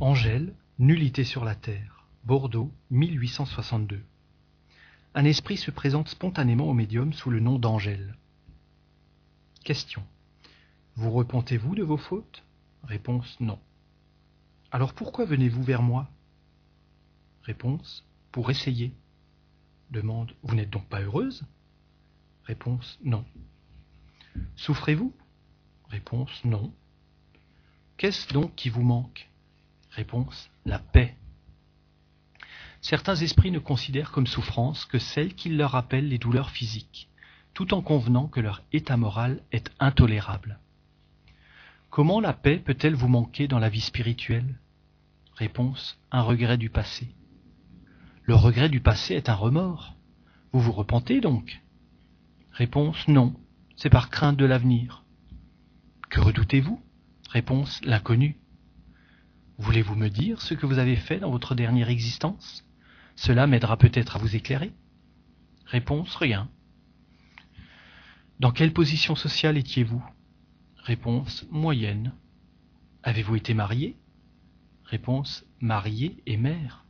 Angèle, nullité sur la terre. Bordeaux, 1862. Un esprit se présente spontanément au médium sous le nom d'Angèle. Question. Vous repentez-vous de vos fautes? Réponse non. Alors pourquoi venez-vous vers moi? Réponse Pour essayer. Demande Vous n'êtes donc pas heureuse? Réponse Non. Souffrez-vous? Réponse Non. Qu'est-ce donc qui vous manque? Réponse La paix. Certains esprits ne considèrent comme souffrance que celle qui leur rappelle les douleurs physiques, tout en convenant que leur état moral est intolérable. Comment la paix peut-elle vous manquer dans la vie spirituelle? Réponse Un regret du passé. Le regret du passé est un remords. Vous vous repentez donc? Réponse Non, c'est par crainte de l'avenir. Que redoutez-vous? Réponse L'inconnu. Voulez-vous me dire ce que vous avez fait dans votre dernière existence? Cela m'aidera peut-être à vous éclairer. Réponse Rien. Dans quelle position sociale étiez-vous? Réponse Moyenne. Avez-vous été marié? Réponse Marié et mère.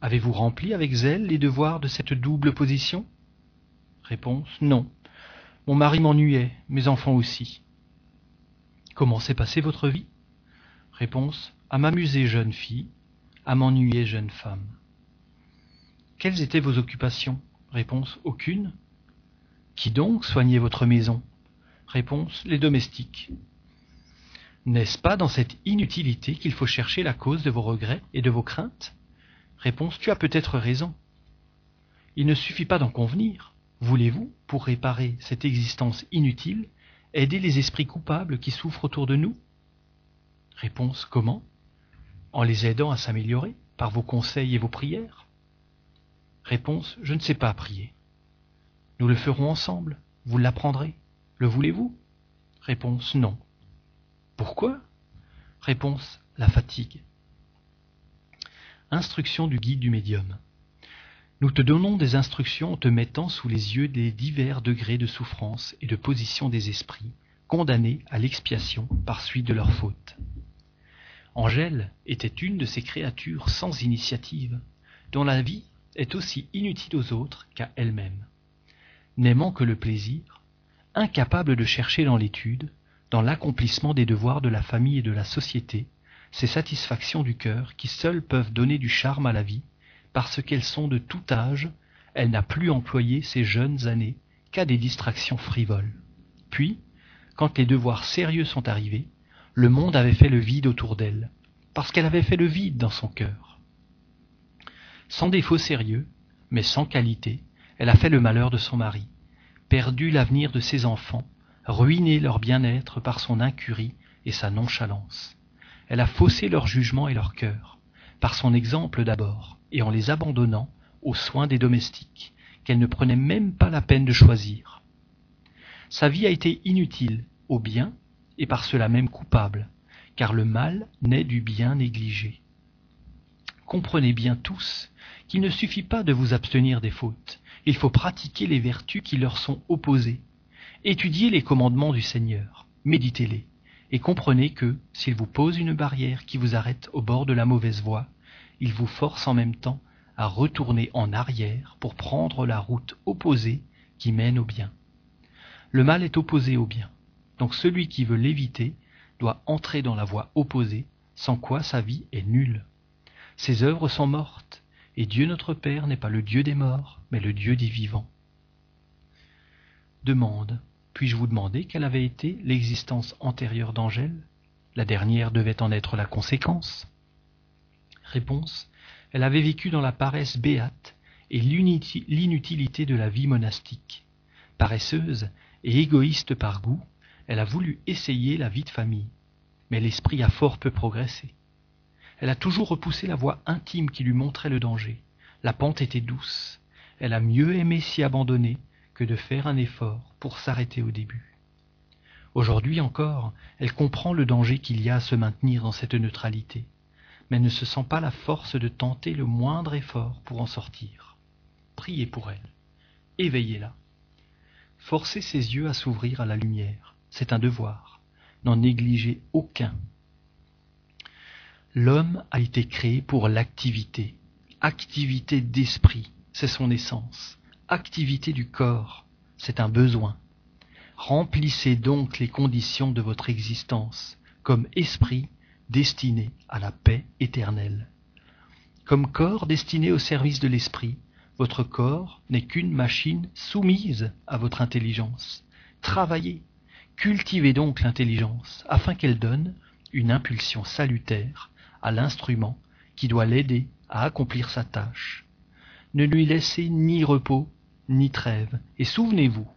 Avez-vous rempli avec zèle les devoirs de cette double position? Réponse Non. Mon mari m'ennuyait, mes enfants aussi. Comment s'est passée votre vie? Réponse À m'amuser, jeune fille, à m'ennuyer, jeune femme. Quelles étaient vos occupations? Réponse Aucune. Qui donc soignait votre maison? Réponse Les domestiques. N'est-ce pas dans cette inutilité qu'il faut chercher la cause de vos regrets et de vos craintes? Réponse Tu as peut-être raison. Il ne suffit pas d'en convenir. Voulez-vous, pour réparer cette existence inutile, aider les esprits coupables qui souffrent autour de nous? Réponse comment? En les aidant à s'améliorer par vos conseils et vos prières? Réponse Je ne sais pas prier. Nous le ferons ensemble. Vous l'apprendrez. Le voulez-vous? Réponse Non. Pourquoi? Réponse La fatigue. Instruction du guide du médium. Nous te donnons des instructions en te mettant sous les yeux des divers degrés de souffrance et de position des esprits, condamnés à l'expiation par suite de leurs fautes. Angèle était une de ces créatures sans initiative, dont la vie est aussi inutile aux autres qu'à elle-même. N'aimant que le plaisir, incapable de chercher dans l'étude, dans l'accomplissement des devoirs de la famille et de la société, ces satisfactions du cœur qui seules peuvent donner du charme à la vie, parce qu'elles sont de tout âge, elle n'a plus employé ses jeunes années qu'à des distractions frivoles. Puis, quand les devoirs sérieux sont arrivés, le monde avait fait le vide autour d'elle, parce qu'elle avait fait le vide dans son cœur. Sans défaut sérieux, mais sans qualité, elle a fait le malheur de son mari, perdu l'avenir de ses enfants, ruiné leur bien-être par son incurie et sa nonchalance. Elle a faussé leur jugement et leur cœur, par son exemple d'abord, et en les abandonnant aux soins des domestiques, qu'elle ne prenait même pas la peine de choisir. Sa vie a été inutile, au bien, et par cela même coupable, car le mal naît du bien négligé. Comprenez bien tous qu'il ne suffit pas de vous abstenir des fautes, il faut pratiquer les vertus qui leur sont opposées. Étudiez les commandements du Seigneur, méditez-les, et comprenez que, s'il vous pose une barrière qui vous arrête au bord de la mauvaise voie, il vous force en même temps à retourner en arrière pour prendre la route opposée qui mène au bien. Le mal est opposé au bien, donc celui qui veut l'éviter doit entrer dans la voie opposée, sans quoi sa vie est nulle. Ses œuvres sont mortes, et Dieu notre Père n'est pas le Dieu des morts, mais le Dieu des vivants. Demande. Puis-je vous demander quelle avait été l'existence antérieure d'Angèle? La dernière devait en être la conséquence. Réponse. Elle avait vécu dans la paresse béate et l'inutilité de la vie monastique. Paresseuse et égoïste par goût, elle a voulu essayer la vie de famille, mais l'esprit a fort peu progressé. Elle a toujours repoussé la voie intime qui lui montrait le danger. La pente était douce. Elle a mieux aimé s'y abandonner que de faire un effort pour s'arrêter au début. Aujourd'hui encore, elle comprend le danger qu'il y a à se maintenir dans cette neutralité, mais ne se sent pas la force de tenter le moindre effort pour en sortir. Priez pour elle. Éveillez-la. Forcez ses yeux à s'ouvrir à la lumière. C'est un devoir. N'en négligez aucun. L'homme a été créé pour l'activité. Activité d'esprit, c'est son essence. Activité du corps, c'est un besoin. Remplissez donc les conditions de votre existence comme esprit destiné à la paix éternelle. Comme corps destiné au service de l'esprit, votre corps n'est qu'une machine soumise à votre intelligence. Travaillez, cultivez donc l'intelligence afin qu'elle donne une impulsion salutaire à l'instrument qui doit l'aider à accomplir sa tâche. Ne lui laissez ni repos ni trêve, et souvenez-vous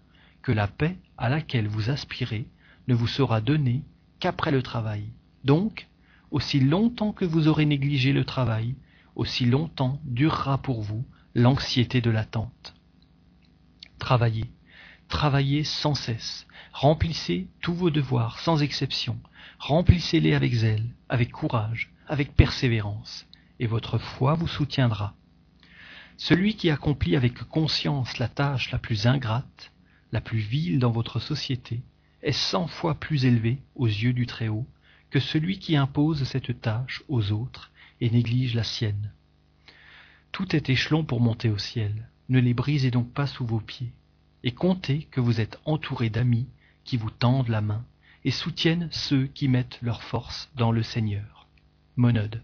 que la paix à laquelle vous aspirez ne vous sera donnée qu'après le travail. Donc, aussi longtemps que vous aurez négligé le travail, aussi longtemps durera pour vous l'anxiété de l'attente. Travaillez, travaillez sans cesse, remplissez tous vos devoirs sans exception, remplissez-les avec zèle, avec courage, avec persévérance, et votre foi vous soutiendra. Celui qui accomplit avec conscience la tâche la plus ingrate, la plus vile dans votre société, est cent fois plus élevé aux yeux du Très-Haut que celui qui impose cette tâche aux autres et néglige la sienne. Tout est échelon pour monter au ciel. Ne les brisez donc pas sous vos pieds, et comptez que vous êtes entouré d'amis qui vous tendent la main et soutiennent ceux qui mettent leur force dans le Seigneur. Monode.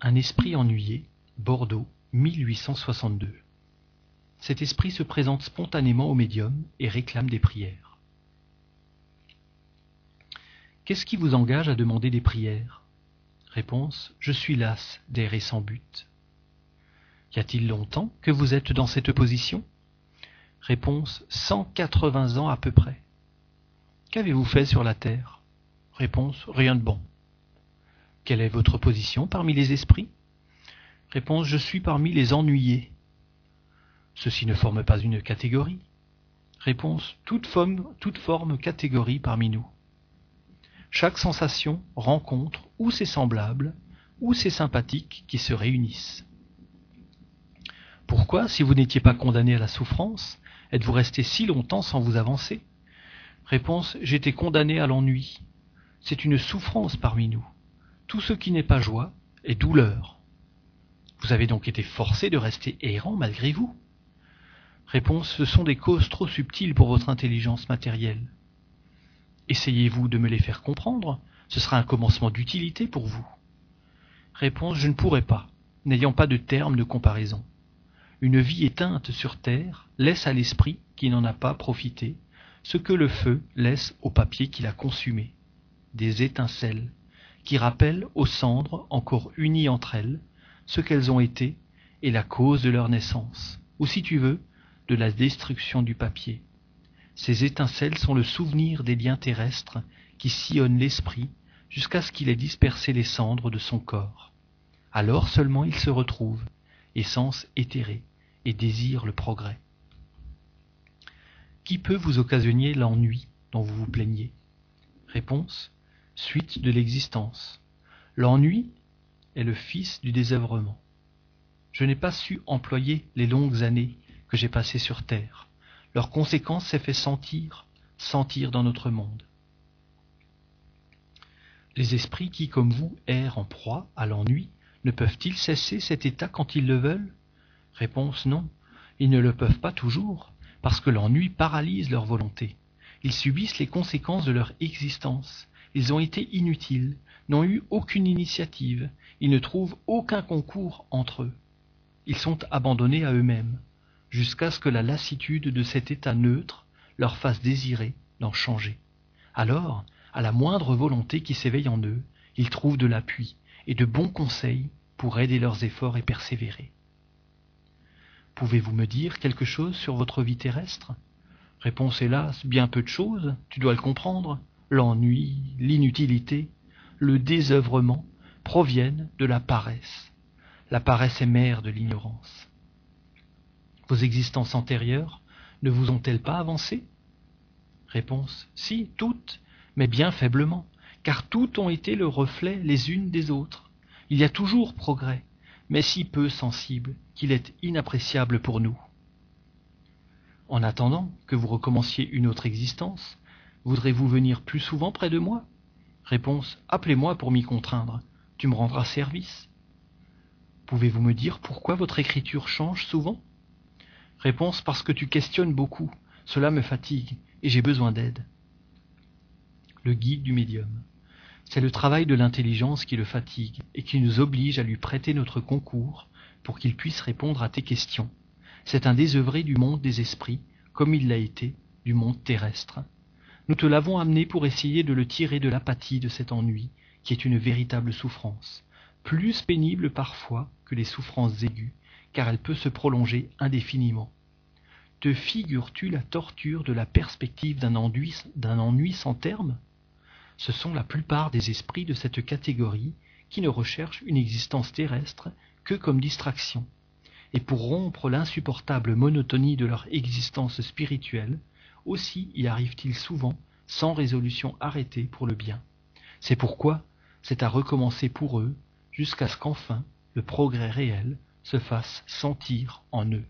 Un esprit ennuyé, Bordeaux, 1862. Cet esprit se présente spontanément au médium et réclame des prières. Qu'est-ce qui vous engage à demander des prières? Réponse Je suis las d'errer sans but. Y a-t-il longtemps que vous êtes dans cette position? Réponse 180 ans à peu près. Qu'avez-vous fait sur la terre? Réponse Rien de bon. Quelle est votre position parmi les esprits? Réponse Je suis parmi les ennuyés. Ceci ne forme pas une catégorie. Réponse toute forme, toute forme catégorie parmi nous. Chaque sensation rencontre ou ses semblables ou ses sympathiques qui se réunissent. Pourquoi, si vous n'étiez pas condamné à la souffrance, êtes-vous resté si longtemps sans vous avancer? Réponse J'étais condamné à l'ennui. C'est une souffrance parmi nous. Tout ce qui n'est pas joie est douleur. Vous avez donc été forcé de rester errant malgré vous. Réponse Ce sont des causes trop subtiles pour votre intelligence matérielle. Essayez-vous de me les faire comprendre, ce sera un commencement d'utilité pour vous. Réponse Je ne pourrai pas, n'ayant pas de terme de comparaison. Une vie éteinte sur terre laisse à l'esprit qui n'en a pas profité ce que le feu laisse au papier qu'il a consumé, des étincelles qui rappellent aux cendres encore unies entre elles ce qu'elles ont été et la cause de leur naissance, ou si tu veux, de la destruction du papier. Ces étincelles sont le souvenir des liens terrestres qui sillonnent l'esprit jusqu'à ce qu'il ait dispersé les cendres de son corps. Alors seulement il se retrouve, essence éthérée, et désire le progrès. Qui peut vous occasionner l'ennui dont vous vous plaignez? Réponse suite de l'existence. L'ennui est le fils du désœuvrement. Je n'ai pas su employer les longues années que j'ai passées sur terre. Leur conséquence s'est fait sentir, sentir dans notre monde. Les esprits qui, comme vous, errent en proie à l'ennui, ne peuvent-ils cesser cet état quand ils le veulent? Réponse non, ils ne le peuvent pas toujours, parce que l'ennui paralyse leur volonté. Ils subissent les conséquences de leur existence, ils ont été inutiles, n'ont eu aucune initiative, ils ne trouvent aucun concours entre eux. Ils sont abandonnés à eux-mêmes, jusqu'à ce que la lassitude de cet état neutre leur fasse désirer d'en changer. Alors, à la moindre volonté qui s'éveille en eux, ils trouvent de l'appui et de bons conseils pour aider leurs efforts et persévérer. Pouvez-vous me dire quelque chose sur votre vie terrestre? Réponse hélas, bien peu de choses, tu dois le comprendre l'ennui, l'inutilité, le désœuvrement proviennent de la paresse. La paresse est mère de l'ignorance. Vos existences antérieures ne vous ont-elles pas avancé? Réponse Si, toutes, mais bien faiblement, car toutes ont été le reflet les unes des autres. Il y a toujours progrès, mais si peu sensible qu'il est inappréciable pour nous. En attendant que vous recommenciez une autre existence, Voudrez-vous venir plus souvent près de moi? Réponse Appelez-moi pour m'y contraindre. Tu me rendras service. Pouvez-vous me dire pourquoi votre écriture change souvent? Réponse Parce que tu questionnes beaucoup. Cela me fatigue et j'ai besoin d'aide. Le guide du médium. C'est le travail de l'intelligence qui le fatigue et qui nous oblige à lui prêter notre concours pour qu'il puisse répondre à tes questions. C'est un désœuvré du monde des esprits, comme il l'a été du monde terrestre. Nous te l'avons amené pour essayer de le tirer de l'apathie de cet ennui, qui est une véritable souffrance, plus pénible parfois que les souffrances aiguës, car elle peut se prolonger indéfiniment. Te figures-tu la torture de la perspective d'un ennui, ennui sans terme? Ce sont la plupart des esprits de cette catégorie qui ne recherchent une existence terrestre que comme distraction. Et pour rompre l'insupportable monotonie de leur existence spirituelle, aussi y arrive-t-il souvent sans résolution arrêtée pour le bien. C'est pourquoi c'est à recommencer pour eux jusqu'à ce qu'enfin le progrès réel se fasse sentir en eux.